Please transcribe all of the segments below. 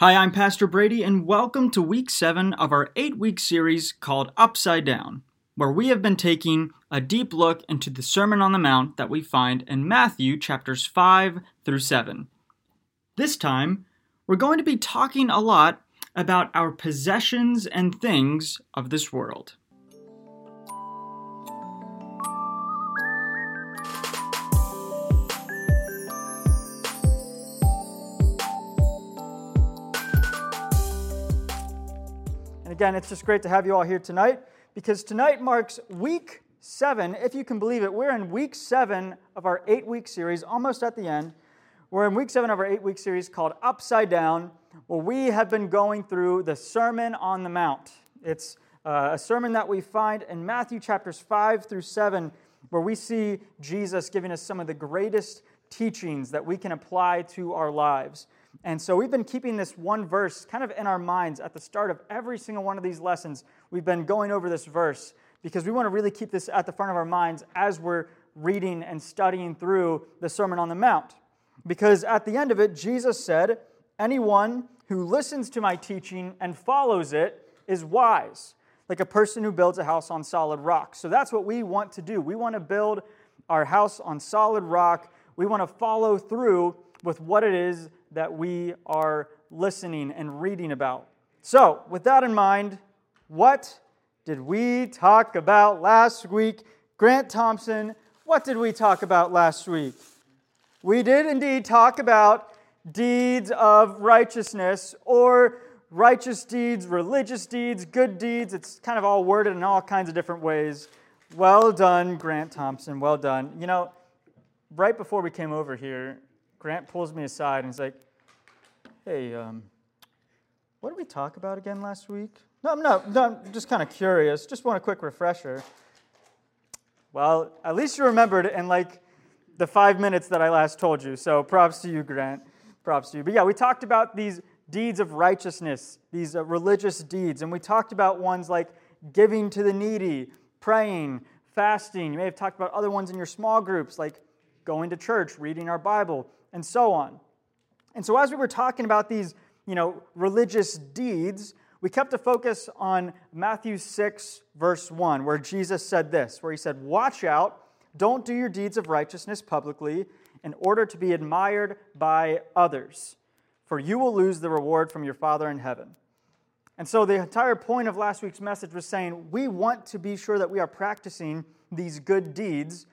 Hi, I'm Pastor Brady, and welcome to week seven of our eight week series called Upside Down, where we have been taking a deep look into the Sermon on the Mount that we find in Matthew chapters 5 through 7. This time, we're going to be talking a lot about our possessions and things of this world. Again, it's just great to have you all here tonight because tonight marks week seven, if you can believe it. We're in week seven of our eight week series, almost at the end. We're in week seven of our eight week series called Upside Down, where we have been going through the Sermon on the Mount. It's uh, a sermon that we find in Matthew chapters 5 through 7, where we see Jesus giving us some of the greatest teachings that we can apply to our lives. And so we've been keeping this one verse kind of in our minds at the start of every single one of these lessons. We've been going over this verse because we want to really keep this at the front of our minds as we're reading and studying through the Sermon on the Mount. Because at the end of it, Jesus said, Anyone who listens to my teaching and follows it is wise, like a person who builds a house on solid rock. So that's what we want to do. We want to build our house on solid rock. We want to follow through with what it is that we are listening and reading about. So, with that in mind, what did we talk about last week? Grant Thompson, what did we talk about last week? We did indeed talk about deeds of righteousness or righteous deeds, religious deeds, good deeds. It's kind of all worded in all kinds of different ways. Well done, Grant Thompson. Well done. You know, right before we came over here, Grant pulls me aside and he's like, hey, um, what did we talk about again last week? No, no, no I'm just kind of curious. Just want a quick refresher. Well, at least you remembered in like the five minutes that I last told you. So props to you, Grant. Props to you. But yeah, we talked about these deeds of righteousness, these uh, religious deeds, and we talked about ones like giving to the needy, praying, fasting. You may have talked about other ones in your small groups, like going to church, reading our Bible, and so on. And so, as we were talking about these, you know, religious deeds, we kept a focus on Matthew 6, verse 1, where Jesus said this, where he said, Watch out, don't do your deeds of righteousness publicly in order to be admired by others, for you will lose the reward from your Father in heaven. And so, the entire point of last week's message was saying we want to be sure that we are practicing these good deeds,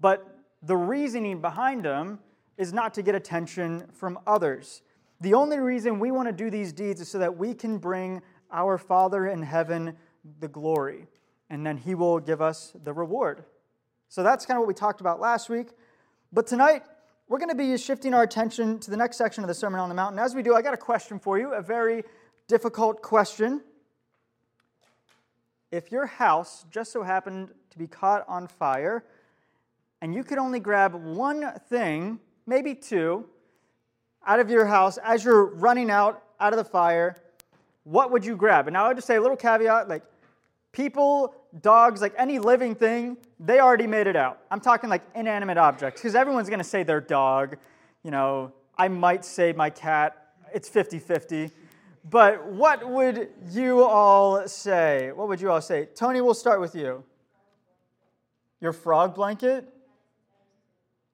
but the reasoning behind them is not to get attention from others. The only reason we want to do these deeds is so that we can bring our Father in heaven the glory, and then He will give us the reward. So that's kind of what we talked about last week. But tonight, we're going to be shifting our attention to the next section of the Sermon on the Mount. And as we do, I got a question for you, a very difficult question. If your house just so happened to be caught on fire, and you could only grab one thing maybe two, out of your house as you're running out out of the fire, what would you grab? And now I would just say a little caveat like people, dogs, like any living thing, they already made it out. I'm talking like inanimate objects because everyone's going to say their dog. You know, I might say my cat. It's 50 50. But what would you all say? What would you all say? Tony, we'll start with you. Your frog blanket?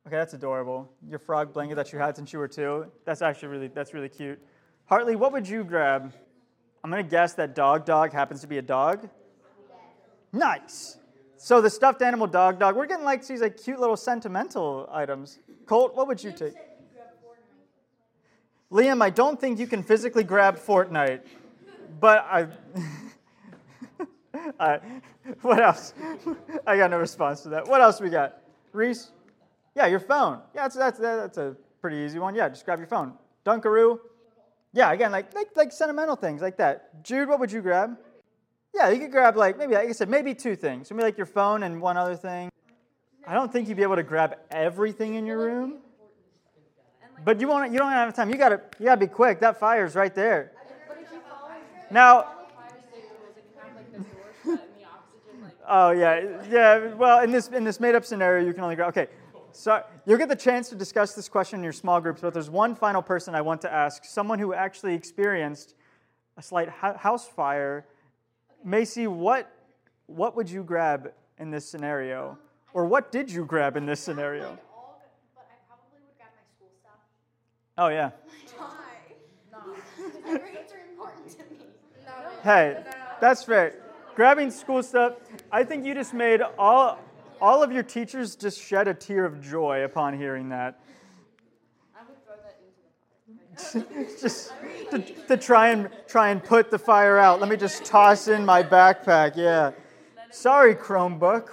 Okay, that's adorable. Your frog blanket that you had since you were two. That's actually really that's really cute. Hartley, what would you grab? I'm gonna guess that dog dog happens to be a dog. Nice. So the stuffed animal dog dog. We're getting like these like cute little sentimental items. Colt, what would you take? Liam, I don't think you can physically grab Fortnite, but I. uh, what else? I got no response to that. What else we got? Reese? Yeah, your phone. Yeah, that's, that's, that's a pretty easy one. Yeah, just grab your phone. Dunkaroo. Yeah, again, like, like, like sentimental things like that. Jude, what would you grab? Yeah, you could grab like maybe like I said, maybe two things. Maybe like your phone and one other thing. I don't think you'd be able to grab everything in your room. But you won't. You don't have time. You gotta. You gotta be quick. That fire's right there. Now. Oh yeah, yeah. Well, in this in this made up scenario, you can only grab. Okay, So you'll get the chance to discuss this question in your small groups, but there's one final person I want to ask someone who actually experienced a slight house fire. Macy, what, what would you grab in this scenario? Or what did you grab in this scenario? Oh, yeah. Hey, that's fair. Grabbing school stuff, I think you just made all, all of your teachers just shed a tear of joy upon hearing that. I would throw that into the just to, to try and try and put the fire out. Let me just toss in my backpack. Yeah. Sorry, Chromebook.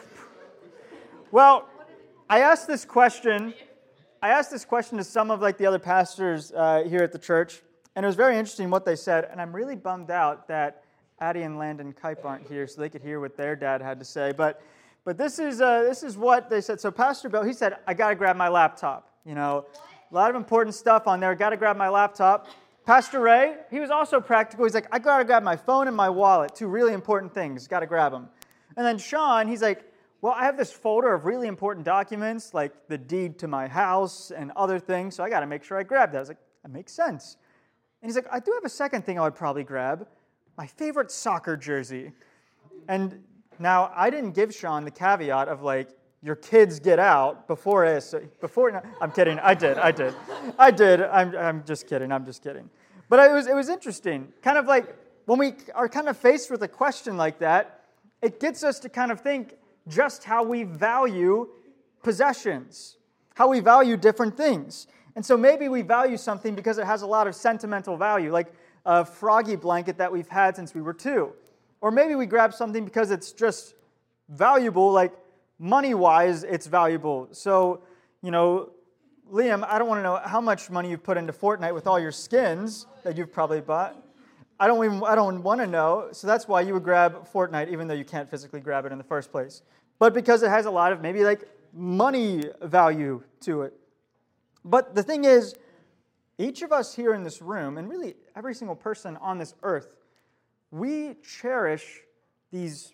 Well, I asked this question. I asked this question to some of like the other pastors uh, here at the church, and it was very interesting what they said. And I'm really bummed out that Addie and Landon Kipe aren't here, so they could hear what their dad had to say. But, but this is uh, this is what they said. So Pastor Bill, he said, "I got to grab my laptop." You know, a lot of important stuff on there. Got to grab my laptop. Pastor Ray, he was also practical. He's like, "I got to grab my phone and my wallet. Two really important things. Got to grab them." And then Sean, he's like, well, I have this folder of really important documents, like the deed to my house and other things, so I got to make sure I grab that. I was like, that makes sense. And he's like, I do have a second thing I would probably grab my favorite soccer jersey. And now I didn't give Sean the caveat of like, your kids get out before this. Before, I'm kidding. I did. I did. I did. I'm, I'm just kidding. I'm just kidding. But it was, it was interesting. Kind of like when we are kind of faced with a question like that, it gets us to kind of think just how we value possessions, how we value different things. And so maybe we value something because it has a lot of sentimental value, like a froggy blanket that we've had since we were two. Or maybe we grab something because it's just valuable, like money wise, it's valuable. So, you know, Liam, I don't want to know how much money you've put into Fortnite with all your skins that you've probably bought. I don't even I don't want to know. So that's why you would grab Fortnite, even though you can't physically grab it in the first place. But because it has a lot of maybe like money value to it. But the thing is, each of us here in this room, and really every single person on this earth, we cherish these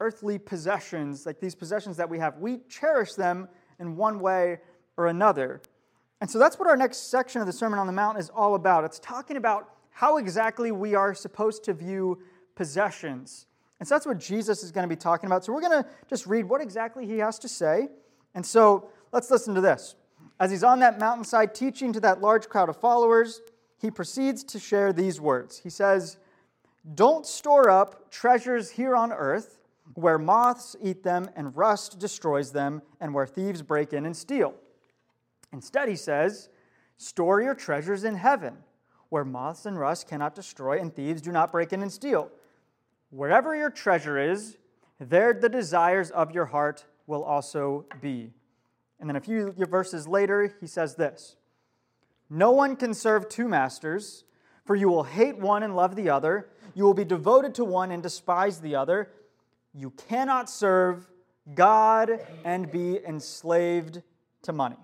earthly possessions, like these possessions that we have. We cherish them in one way or another. And so that's what our next section of the Sermon on the Mount is all about. It's talking about how exactly we are supposed to view possessions. And so that's what Jesus is going to be talking about. So we're going to just read what exactly he has to say. And so let's listen to this. As he's on that mountainside teaching to that large crowd of followers, he proceeds to share these words. He says, Don't store up treasures here on earth where moths eat them and rust destroys them and where thieves break in and steal. Instead, he says, Store your treasures in heaven where moths and rust cannot destroy and thieves do not break in and steal. Wherever your treasure is, there the desires of your heart will also be. And then a few verses later, he says this No one can serve two masters, for you will hate one and love the other. You will be devoted to one and despise the other. You cannot serve God and be enslaved to money.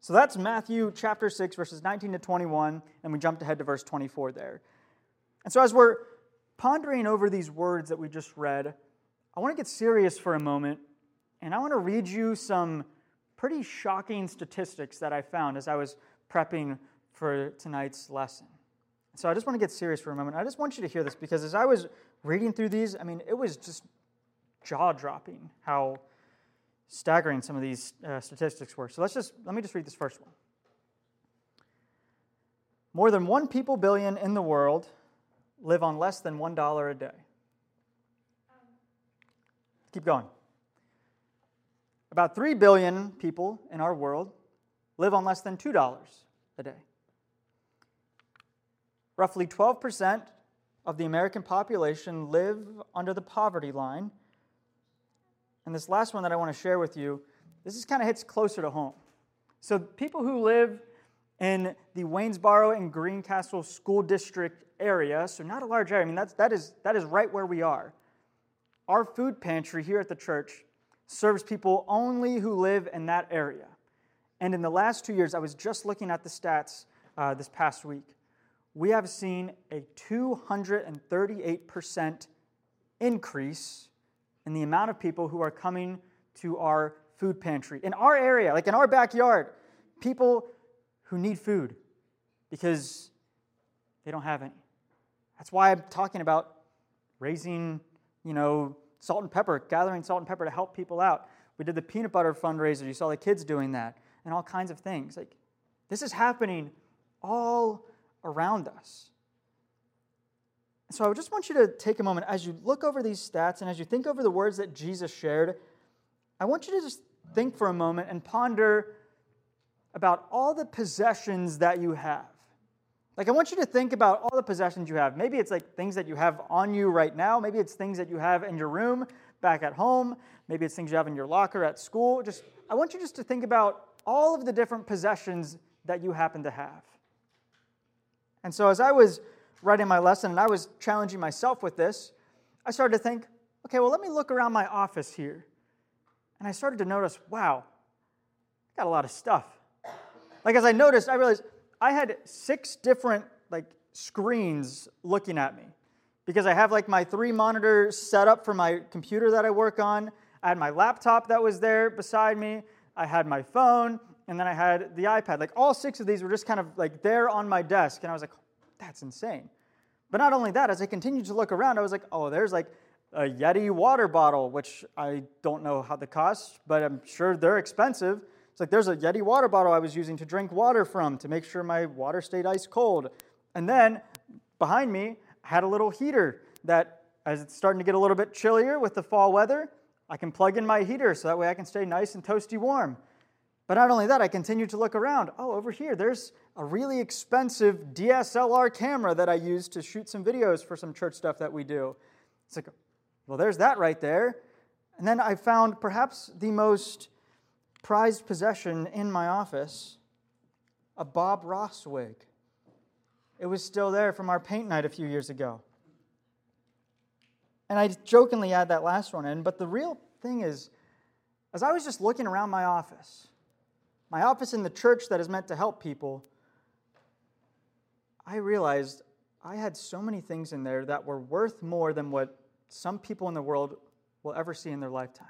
So that's Matthew chapter 6, verses 19 to 21, and we jumped ahead to verse 24 there. And so as we're pondering over these words that we just read, I want to get serious for a moment, and I want to read you some pretty shocking statistics that I found as I was prepping for tonight's lesson. So I just want to get serious for a moment. I just want you to hear this because as I was reading through these, I mean, it was just jaw dropping how staggering some of these uh, statistics were. So let's just let me just read this first one. More than 1 people billion in the world live on less than $1 a day. Keep going. About 3 billion people in our world live on less than $2 a day. Roughly 12% of the American population live under the poverty line and this last one that I want to share with you, this is kind of hits closer to home. So, people who live in the Waynesboro and Greencastle school district area, so not a large area, I mean, that's, that, is, that is right where we are. Our food pantry here at the church serves people only who live in that area. And in the last two years, I was just looking at the stats uh, this past week. We have seen a 238% increase in the amount of people who are coming to our food pantry in our area, like in our backyard, people who need food because they don't have any. That's why I'm talking about raising, you know, salt and pepper, gathering salt and pepper to help people out. We did the peanut butter fundraiser. You saw the kids doing that and all kinds of things. Like this is happening all around us. So I just want you to take a moment as you look over these stats and as you think over the words that Jesus shared. I want you to just think for a moment and ponder about all the possessions that you have. Like, I want you to think about all the possessions you have. Maybe it's like things that you have on you right now. Maybe it's things that you have in your room back at home. Maybe it's things you have in your locker at school. Just, I want you just to think about all of the different possessions that you happen to have. And so, as I was writing my lesson and I was challenging myself with this, I started to think, okay, well, let me look around my office here. And I started to notice, wow, I got a lot of stuff. Like, as I noticed, I realized I had six different like screens looking at me because I have like my three monitors set up for my computer that I work on. I had my laptop that was there beside me. I had my phone, and then I had the iPad. Like all six of these were just kind of like there on my desk, and I was like, that's insane. But not only that, as I continued to look around, I was like, oh, there's like a Yeti water bottle, which I don't know how the cost, but I'm sure they're expensive. It's like there's a Yeti water bottle I was using to drink water from to make sure my water stayed ice cold. And then behind me, I had a little heater that, as it's starting to get a little bit chillier with the fall weather, I can plug in my heater so that way I can stay nice and toasty warm. But not only that, I continue to look around. Oh, over here, there's a really expensive DSLR camera that I use to shoot some videos for some church stuff that we do. It's like, well, there's that right there. And then I found perhaps the most prized possession in my office a Bob Ross wig. It was still there from our paint night a few years ago. And I jokingly add that last one in, but the real thing is, as I was just looking around my office, my office in the church that is meant to help people, I realized I had so many things in there that were worth more than what some people in the world will ever see in their lifetime.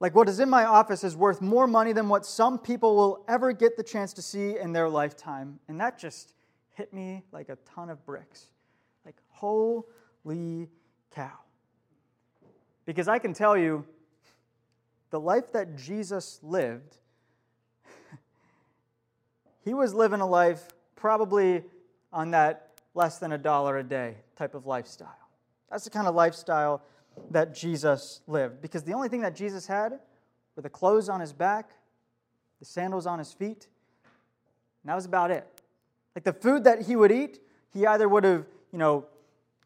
Like what is in my office is worth more money than what some people will ever get the chance to see in their lifetime. And that just hit me like a ton of bricks. Like, holy cow. Because I can tell you, the life that Jesus lived, he was living a life probably on that less than a dollar a day type of lifestyle. That's the kind of lifestyle that Jesus lived. Because the only thing that Jesus had were the clothes on his back, the sandals on his feet, and that was about it. Like the food that he would eat, he either would have, you know,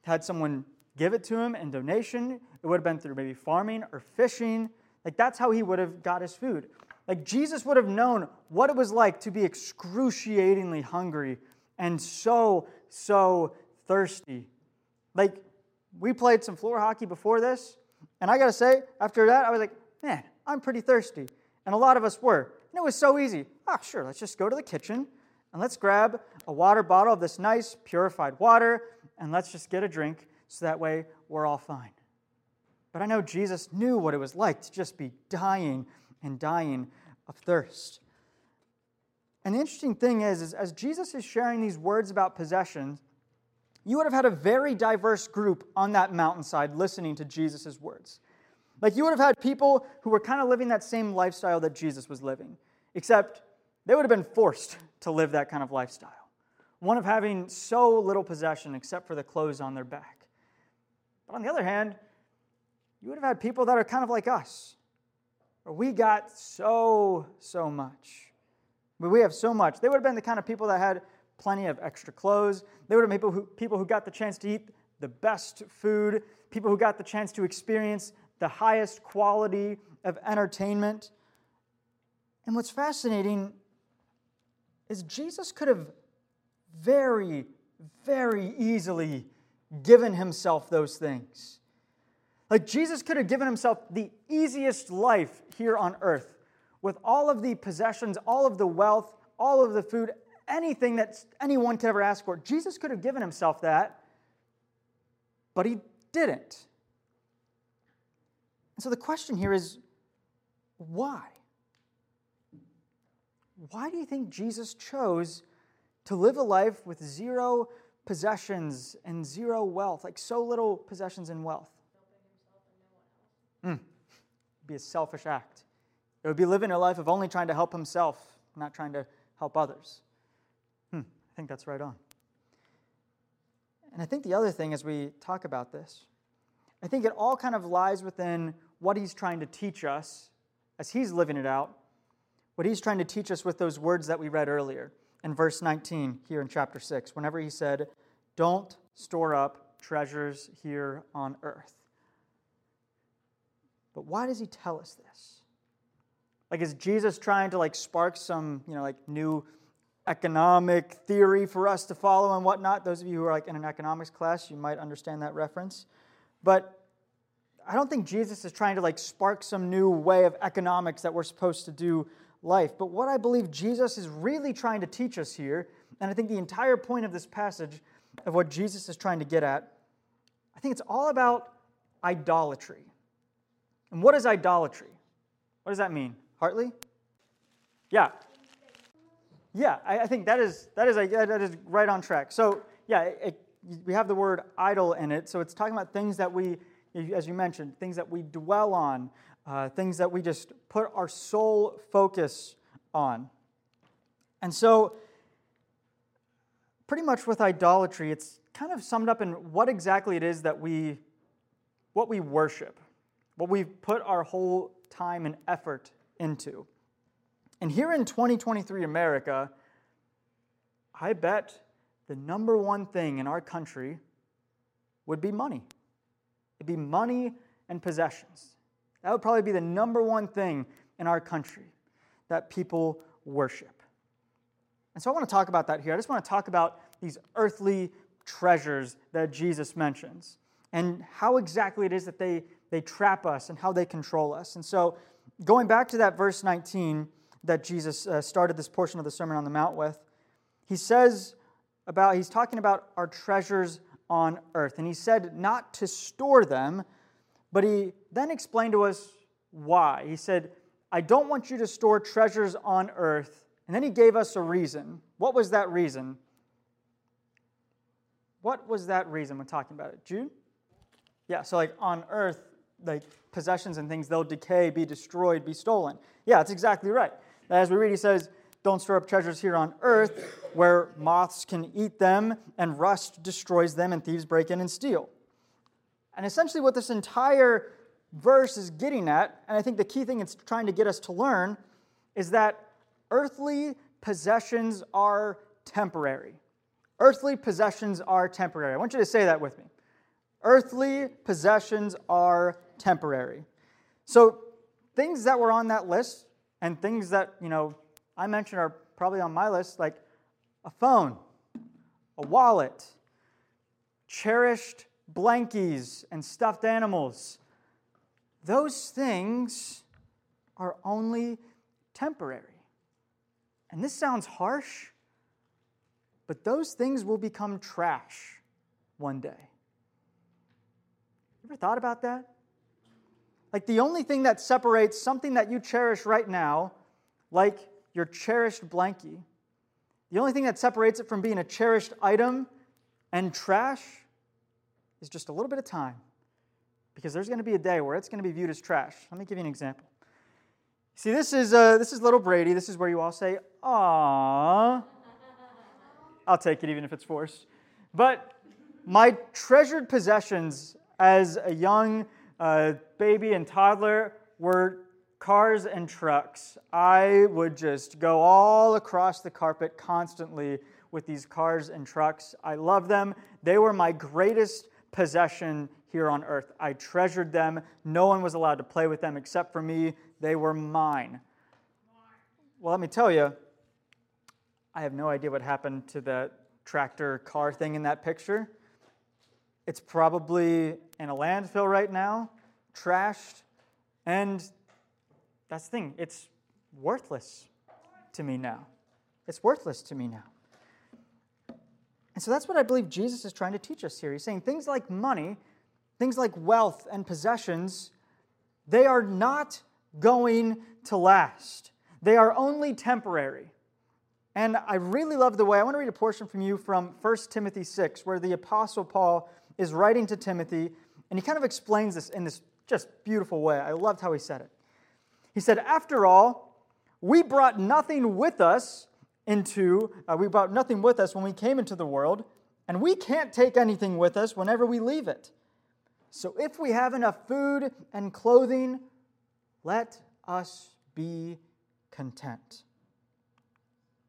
had someone give it to him in donation, it would have been through maybe farming or fishing. Like that's how he would have got his food. Like Jesus would have known what it was like to be excruciatingly hungry and so, so thirsty. Like we played some floor hockey before this, and I gotta say, after that, I was like, man, I'm pretty thirsty. And a lot of us were. And it was so easy. Oh, sure, let's just go to the kitchen and let's grab a water bottle of this nice purified water and let's just get a drink so that way we're all fine. But I know Jesus knew what it was like to just be dying and dying of thirst. And the interesting thing is, is as Jesus is sharing these words about possessions, you would have had a very diverse group on that mountainside listening to Jesus' words. Like you would have had people who were kind of living that same lifestyle that Jesus was living, except they would have been forced to live that kind of lifestyle. One of having so little possession except for the clothes on their back. But on the other hand, you would have had people that are kind of like us, we got so, so much. We have so much. They would have been the kind of people that had plenty of extra clothes. They would have been people who, people who got the chance to eat the best food, people who got the chance to experience the highest quality of entertainment. And what's fascinating is Jesus could have very, very easily given himself those things. Like Jesus could have given himself the easiest life here on earth with all of the possessions, all of the wealth, all of the food, anything that anyone could ever ask for. Jesus could have given himself that, but he didn't. And so the question here is why? Why do you think Jesus chose to live a life with zero possessions and zero wealth, like so little possessions and wealth? Mm. Be a selfish act. It would be living a life of only trying to help himself, not trying to help others. Hmm, I think that's right on. And I think the other thing as we talk about this, I think it all kind of lies within what he's trying to teach us as he's living it out, what he's trying to teach us with those words that we read earlier in verse 19 here in chapter 6, whenever he said, Don't store up treasures here on earth. But why does he tell us this? Like, is Jesus trying to like spark some, you know, like new economic theory for us to follow and whatnot? Those of you who are like in an economics class, you might understand that reference. But I don't think Jesus is trying to like spark some new way of economics that we're supposed to do life. But what I believe Jesus is really trying to teach us here, and I think the entire point of this passage of what Jesus is trying to get at, I think it's all about idolatry. And what is idolatry? What does that mean? Hartley? Yeah. Yeah, I, I think that is, that, is a, that is right on track. So, yeah, it, we have the word idol in it. So it's talking about things that we, as you mentioned, things that we dwell on, uh, things that we just put our sole focus on. And so, pretty much with idolatry, it's kind of summed up in what exactly it is that we, what we worship, what we've put our whole time and effort into. And here in 2023 America, I bet the number one thing in our country would be money. It'd be money and possessions. That would probably be the number one thing in our country that people worship. And so I want to talk about that here. I just want to talk about these earthly treasures that Jesus mentions and how exactly it is that they, they trap us and how they control us. And so, going back to that verse 19 that Jesus uh, started this portion of the Sermon on the Mount with, he says about, he's talking about our treasures on earth. And he said not to store them, but he then explained to us why. He said, I don't want you to store treasures on earth. And then he gave us a reason. What was that reason? What was that reason when talking about it? Jude? Yeah, so like on earth, like possessions and things, they'll decay, be destroyed, be stolen. Yeah, that's exactly right. As we read, he says, don't store up treasures here on earth where moths can eat them and rust destroys them and thieves break in and steal. And essentially, what this entire verse is getting at, and I think the key thing it's trying to get us to learn, is that earthly possessions are temporary. Earthly possessions are temporary. I want you to say that with me. Earthly possessions are temporary. So, things that were on that list and things that, you know, I mentioned are probably on my list, like a phone, a wallet, cherished blankies and stuffed animals. Those things are only temporary. And this sounds harsh, but those things will become trash one day. Ever thought about that? Like the only thing that separates something that you cherish right now, like your cherished blankie, the only thing that separates it from being a cherished item and trash is just a little bit of time. Because there's going to be a day where it's going to be viewed as trash. Let me give you an example. See, this is, uh, this is little Brady. This is where you all say, "Aww." I'll take it even if it's forced. But my treasured possessions as a young uh, baby and toddler were cars and trucks. I would just go all across the carpet constantly with these cars and trucks. I love them. They were my greatest possession here on earth. I treasured them. No one was allowed to play with them except for me. They were mine. Well, let me tell you, I have no idea what happened to the tractor car thing in that picture. It's probably in a landfill right now, trashed, and that's the thing, it's worthless to me now. It's worthless to me now. And so that's what I believe Jesus is trying to teach us here. He's saying things like money, things like wealth and possessions, they are not going to last. They are only temporary. And I really love the way, I want to read a portion from you from 1 Timothy 6, where the Apostle Paul is writing to Timothy, and he kind of explains this in this just beautiful way. I loved how he said it. He said, After all, we brought nothing with us into, uh, we brought nothing with us when we came into the world, and we can't take anything with us whenever we leave it. So if we have enough food and clothing, let us be content.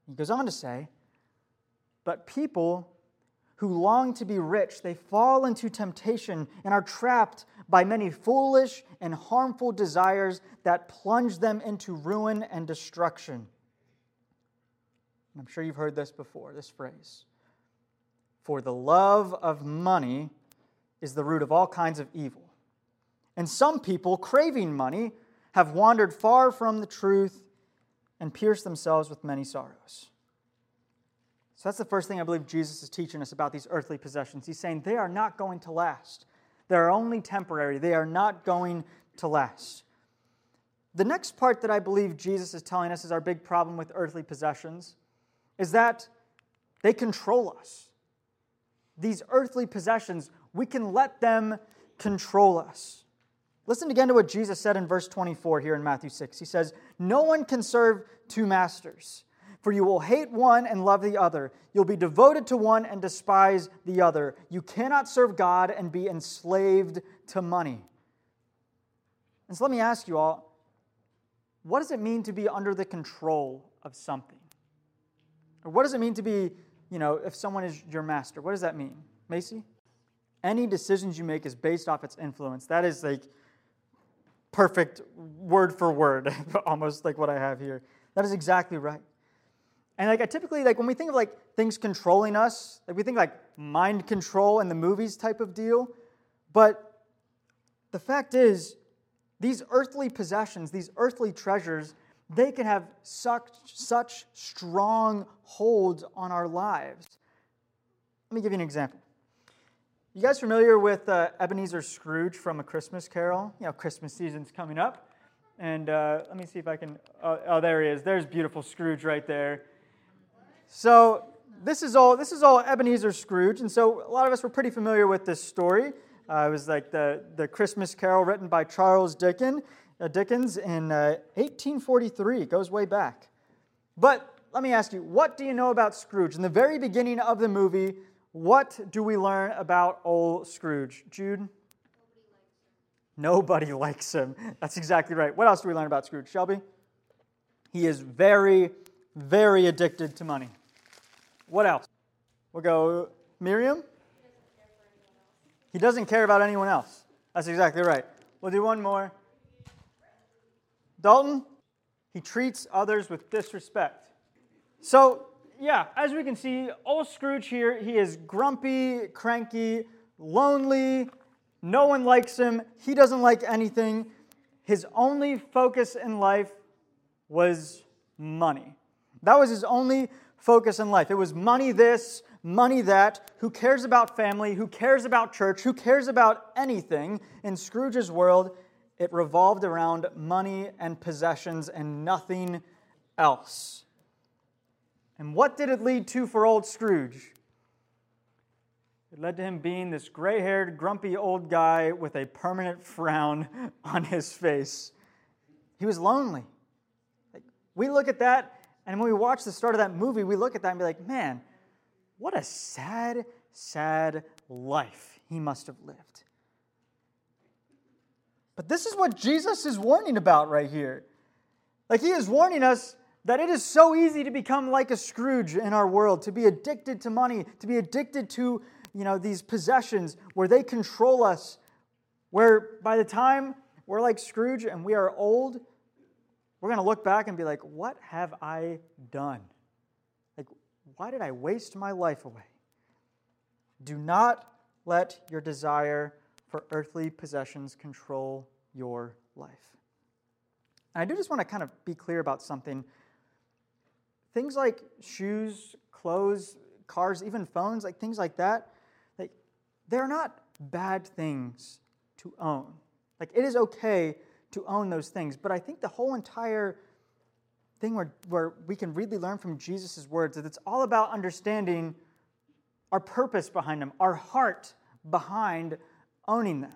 He goes on to say, But people who long to be rich, they fall into temptation and are trapped by many foolish and harmful desires that plunge them into ruin and destruction. I'm sure you've heard this before, this phrase. For the love of money is the root of all kinds of evil. And some people, craving money, have wandered far from the truth and pierced themselves with many sorrows. So that's the first thing I believe Jesus is teaching us about these earthly possessions. He's saying they are not going to last, they are only temporary, they are not going to last. The next part that I believe Jesus is telling us is our big problem with earthly possessions is that they control us. These earthly possessions, we can let them control us. Listen again to what Jesus said in verse 24 here in Matthew 6. He says, No one can serve two masters, for you will hate one and love the other. You'll be devoted to one and despise the other. You cannot serve God and be enslaved to money. And so let me ask you all what does it mean to be under the control of something? Or what does it mean to be, you know, if someone is your master? What does that mean? Macy? Any decisions you make is based off its influence. That is like perfect word for word, almost like what I have here. That is exactly right. And like I typically like when we think of like things controlling us, like we think like mind control in the movies type of deal. But the fact is, these earthly possessions, these earthly treasures, they can have such, such strong holds on our lives. Let me give you an example. You guys familiar with uh, Ebenezer Scrooge from A Christmas Carol? You know, Christmas season's coming up. And uh, let me see if I can. Oh, oh, there he is. There's beautiful Scrooge right there. So this is all this is all Ebenezer Scrooge, and so a lot of us were pretty familiar with this story. Uh, it was like the the Christmas Carol written by Charles Dickens, uh, Dickens in 1843. Uh, it goes way back. But let me ask you, what do you know about Scrooge? In the very beginning of the movie, what do we learn about old Scrooge? Jude? Nobody likes him. That's exactly right. What else do we learn about Scrooge? Shelby? He is very, very addicted to money. What else? We'll go Miriam? He doesn't care about anyone else. That's exactly right. We'll do one more. Dalton? He treats others with disrespect. So yeah, as we can see, old Scrooge here, he is grumpy, cranky, lonely. No one likes him. He doesn't like anything. His only focus in life was money. That was his only focus in life. It was money this, money that. Who cares about family? Who cares about church? Who cares about anything? In Scrooge's world, it revolved around money and possessions and nothing else. And what did it lead to for old Scrooge? It led to him being this gray haired, grumpy old guy with a permanent frown on his face. He was lonely. We look at that, and when we watch the start of that movie, we look at that and be like, man, what a sad, sad life he must have lived. But this is what Jesus is warning about right here. Like, he is warning us that it is so easy to become like a Scrooge in our world, to be addicted to money, to be addicted to you know, these possessions where they control us, where by the time we're like Scrooge and we are old, we're going to look back and be like, what have I done? Like, why did I waste my life away? Do not let your desire for earthly possessions control your life. And I do just want to kind of be clear about something Things like shoes, clothes, cars, even phones, like things like that, like they're not bad things to own. Like it is okay to own those things. But I think the whole entire thing where, where we can really learn from Jesus' words is it's all about understanding our purpose behind them, our heart behind owning them.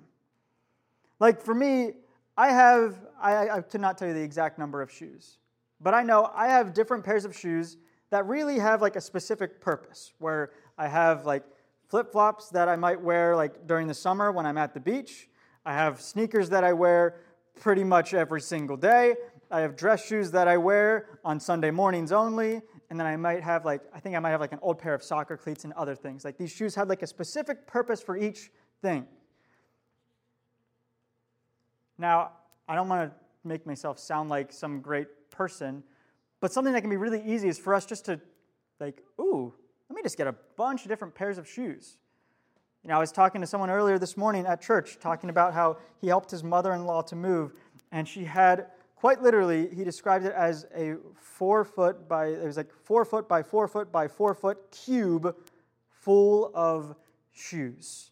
Like for me, I have, I, I could not tell you the exact number of shoes, but I know I have different pairs of shoes that really have like a specific purpose where I have like flip flops that I might wear like during the summer when I'm at the beach. I have sneakers that I wear pretty much every single day. I have dress shoes that I wear on Sunday mornings only. And then I might have like, I think I might have like an old pair of soccer cleats and other things. Like these shoes had like a specific purpose for each thing. Now, I don't want to make myself sound like some great person, but something that can be really easy is for us just to, like, ooh, let me just get a bunch of different pairs of shoes. You know, I was talking to someone earlier this morning at church, talking about how he helped his mother in law to move, and she had quite literally, he described it as a four foot by, it was like four foot by four foot by four foot cube full of shoes.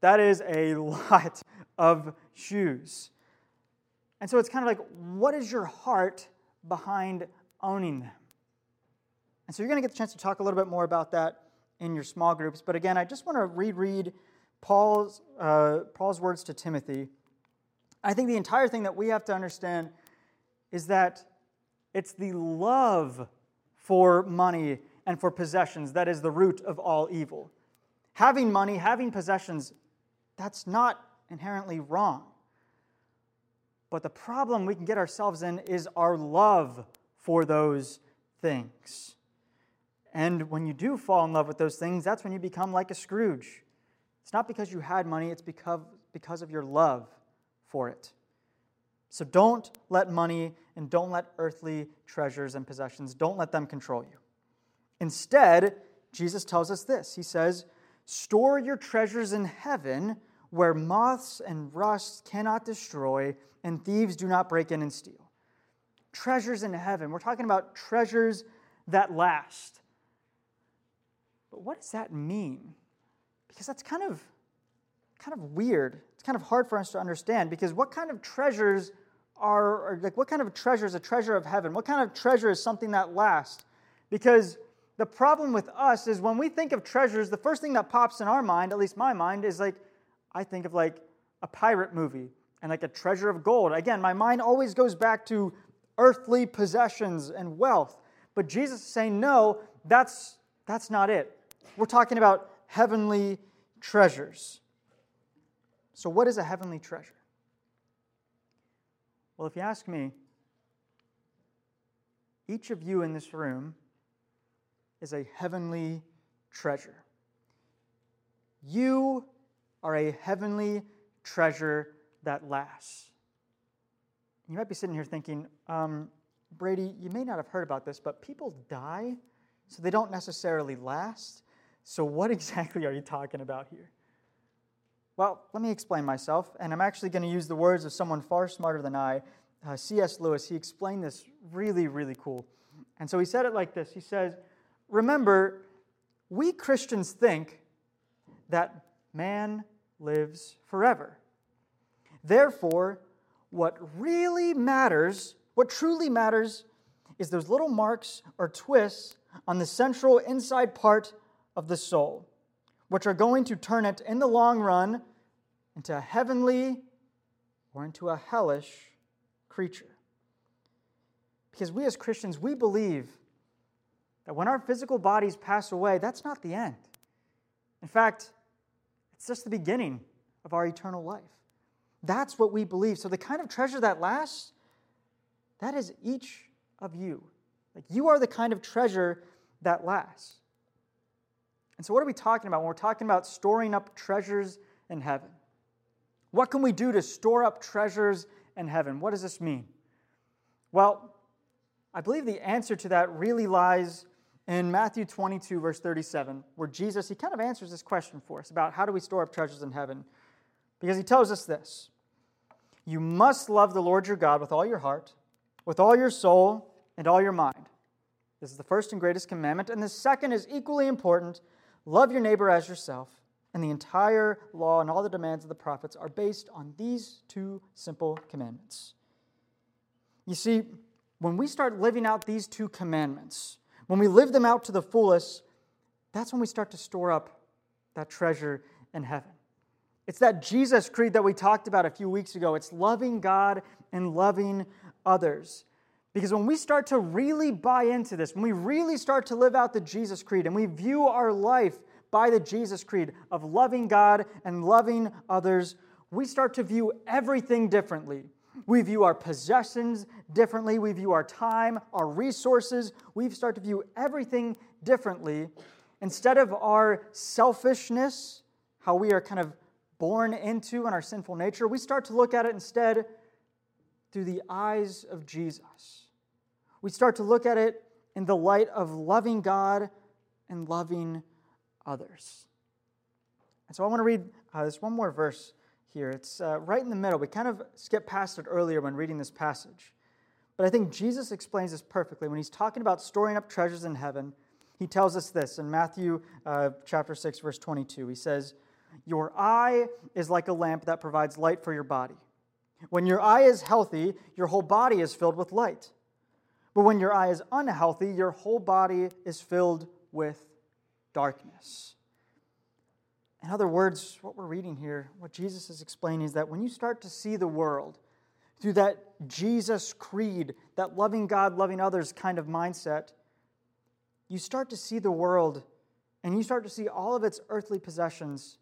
That is a lot of shoes. And so it's kind of like, what is your heart behind owning them? And so you're going to get the chance to talk a little bit more about that in your small groups. But again, I just want to reread Paul's, uh, Paul's words to Timothy. I think the entire thing that we have to understand is that it's the love for money and for possessions that is the root of all evil. Having money, having possessions, that's not inherently wrong. But the problem we can get ourselves in is our love for those things. And when you do fall in love with those things, that's when you become like a Scrooge. It's not because you had money, it's because, because of your love for it. So don't let money and don't let earthly treasures and possessions, don't let them control you. Instead, Jesus tells us this He says, Store your treasures in heaven where moths and rust cannot destroy and thieves do not break in and steal. Treasures in heaven. We're talking about treasures that last. But what does that mean? Because that's kind of kind of weird. It's kind of hard for us to understand because what kind of treasures are, like what kind of treasure is a treasure of heaven? What kind of treasure is something that lasts? Because the problem with us is when we think of treasures, the first thing that pops in our mind, at least my mind, is like I think of like a pirate movie and like a treasure of gold. Again, my mind always goes back to earthly possessions and wealth. But Jesus is saying, no, that's, that's not it. We're talking about heavenly treasures. So, what is a heavenly treasure? Well, if you ask me, each of you in this room is a heavenly treasure. You are a heavenly treasure that lasts. You might be sitting here thinking, um, Brady, you may not have heard about this, but people die, so they don't necessarily last. So, what exactly are you talking about here? Well, let me explain myself, and I'm actually going to use the words of someone far smarter than I, uh, C.S. Lewis. He explained this really, really cool. And so he said it like this He says, Remember, we Christians think that man lives forever. Therefore, what really matters, what truly matters, is those little marks or twists on the central inside part of the soul, which are going to turn it in the long run into a heavenly or into a hellish creature. Because we as Christians, we believe that when our physical bodies pass away, that's not the end. In fact, it's just the beginning of our eternal life. That's what we believe. So, the kind of treasure that lasts, that is each of you. Like, you are the kind of treasure that lasts. And so, what are we talking about when we're talking about storing up treasures in heaven? What can we do to store up treasures in heaven? What does this mean? Well, I believe the answer to that really lies in Matthew 22, verse 37, where Jesus, he kind of answers this question for us about how do we store up treasures in heaven. Because he tells us this You must love the Lord your God with all your heart, with all your soul, and all your mind. This is the first and greatest commandment. And the second is equally important love your neighbor as yourself. and the entire law and all the demands of the prophets are based on these two simple commandments. You see, when we start living out these two commandments, when we live them out to the fullest, that's when we start to store up that treasure in heaven. It's that Jesus creed that we talked about a few weeks ago. It's loving God and loving others. Because when we start to really buy into this, when we really start to live out the Jesus creed and we view our life by the Jesus creed of loving God and loving others, we start to view everything differently. We view our possessions differently. We view our time, our resources. We start to view everything differently. Instead of our selfishness, how we are kind of born into in our sinful nature, we start to look at it instead through the eyes of Jesus. We start to look at it in the light of loving God and loving others. And so I want to read uh, this one more verse here. It's uh, right in the middle. We kind of skipped past it earlier when reading this passage. But I think Jesus explains this perfectly. When he's talking about storing up treasures in heaven, he tells us this in Matthew uh, chapter 6, verse 22. He says, Your eye is like a lamp that provides light for your body. When your eye is healthy, your whole body is filled with light. But when your eye is unhealthy, your whole body is filled with darkness. In other words, what we're reading here, what Jesus is explaining is that when you start to see the world through that Jesus creed, that loving God, loving others kind of mindset, you start to see the world and you start to see all of its earthly possessions,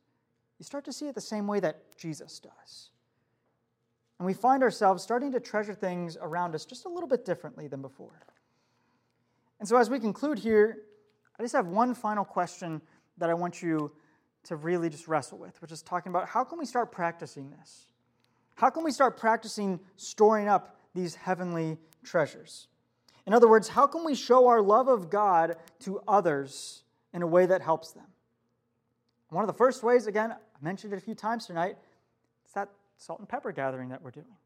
you start to see it the same way that Jesus does. And we find ourselves starting to treasure things around us just a little bit differently than before. And so, as we conclude here, I just have one final question that I want you to really just wrestle with, which is talking about how can we start practicing this? How can we start practicing storing up these heavenly treasures? In other words, how can we show our love of God to others in a way that helps them? One of the first ways, again, I mentioned it a few times tonight, it's that salt and pepper gathering that we're doing.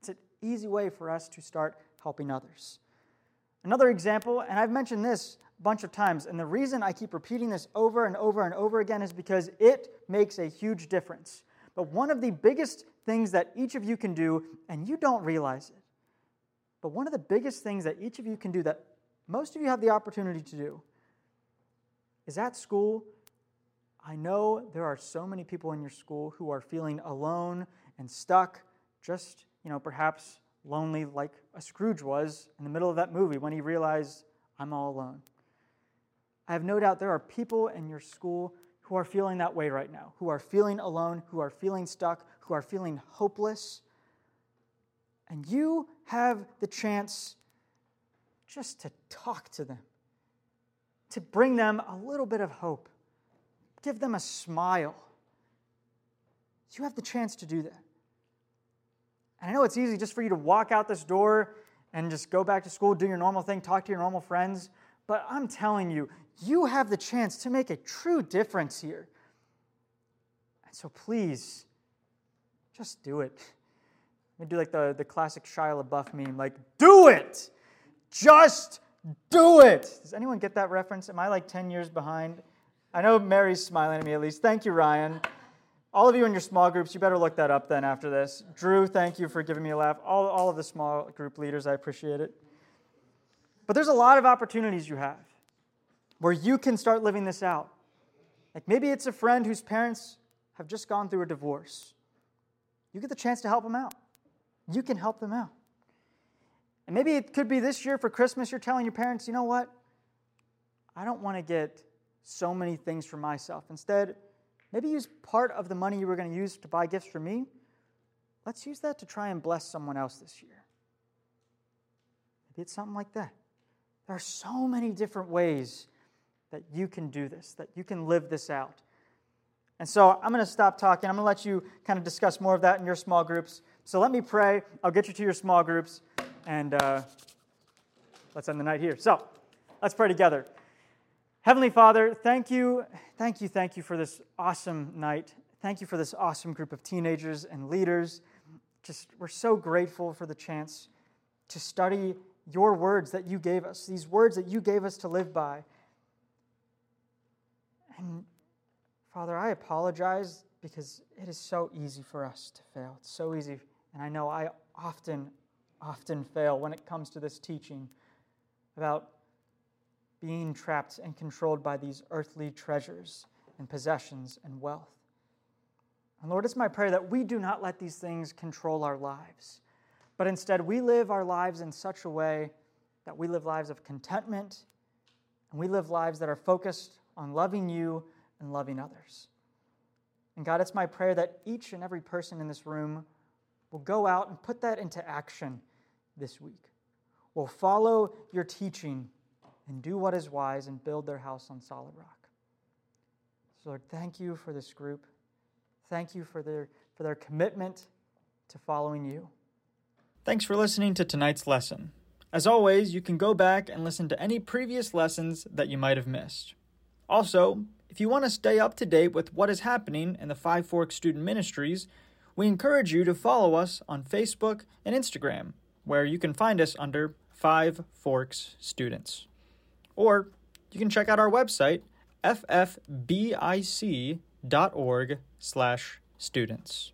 It's an easy way for us to start helping others. Another example, and I've mentioned this a bunch of times, and the reason I keep repeating this over and over and over again is because it makes a huge difference. But one of the biggest things that each of you can do, and you don't realize it, but one of the biggest things that each of you can do that most of you have the opportunity to do is at school. I know there are so many people in your school who are feeling alone and stuck, just, you know, perhaps lonely like a Scrooge was in the middle of that movie when he realized, I'm all alone. I have no doubt there are people in your school who are feeling that way right now, who are feeling alone, who are feeling stuck, who are feeling hopeless. And you have the chance just to talk to them, to bring them a little bit of hope, give them a smile. You have the chance to do that. And I know it's easy just for you to walk out this door and just go back to school, do your normal thing, talk to your normal friends. But I'm telling you, you have the chance to make a true difference here. And so please, just do it. We do like the, the classic Shia LaBeouf meme, like, do it! Just do it! Does anyone get that reference? Am I like 10 years behind? I know Mary's smiling at me at least. Thank you, Ryan. All of you in your small groups, you better look that up then after this. Drew, thank you for giving me a laugh. All, all of the small group leaders, I appreciate it. But there's a lot of opportunities you have where you can start living this out. Like maybe it's a friend whose parents have just gone through a divorce. You get the chance to help them out. You can help them out. And maybe it could be this year for Christmas, you're telling your parents, you know what? I don't want to get so many things for myself. Instead, Maybe use part of the money you were going to use to buy gifts for me. Let's use that to try and bless someone else this year. Maybe it's something like that. There are so many different ways that you can do this, that you can live this out. And so I'm going to stop talking. I'm going to let you kind of discuss more of that in your small groups. So let me pray. I'll get you to your small groups, and uh, let's end the night here. So let's pray together. Heavenly Father, thank you, thank you, thank you for this awesome night. Thank you for this awesome group of teenagers and leaders. Just, we're so grateful for the chance to study your words that you gave us, these words that you gave us to live by. And Father, I apologize because it is so easy for us to fail. It's so easy. And I know I often, often fail when it comes to this teaching about being trapped and controlled by these earthly treasures and possessions and wealth. And Lord, it's my prayer that we do not let these things control our lives, but instead we live our lives in such a way that we live lives of contentment and we live lives that are focused on loving you and loving others. And God, it's my prayer that each and every person in this room will go out and put that into action this week, will follow your teaching and do what is wise and build their house on solid rock. So, Lord, thank you for this group. Thank you for their, for their commitment to following you. Thanks for listening to tonight's lesson. As always, you can go back and listen to any previous lessons that you might have missed. Also, if you want to stay up to date with what is happening in the Five Forks Student Ministries, we encourage you to follow us on Facebook and Instagram, where you can find us under Five Forks Students. Or you can check out our website, ffbic.org slash students.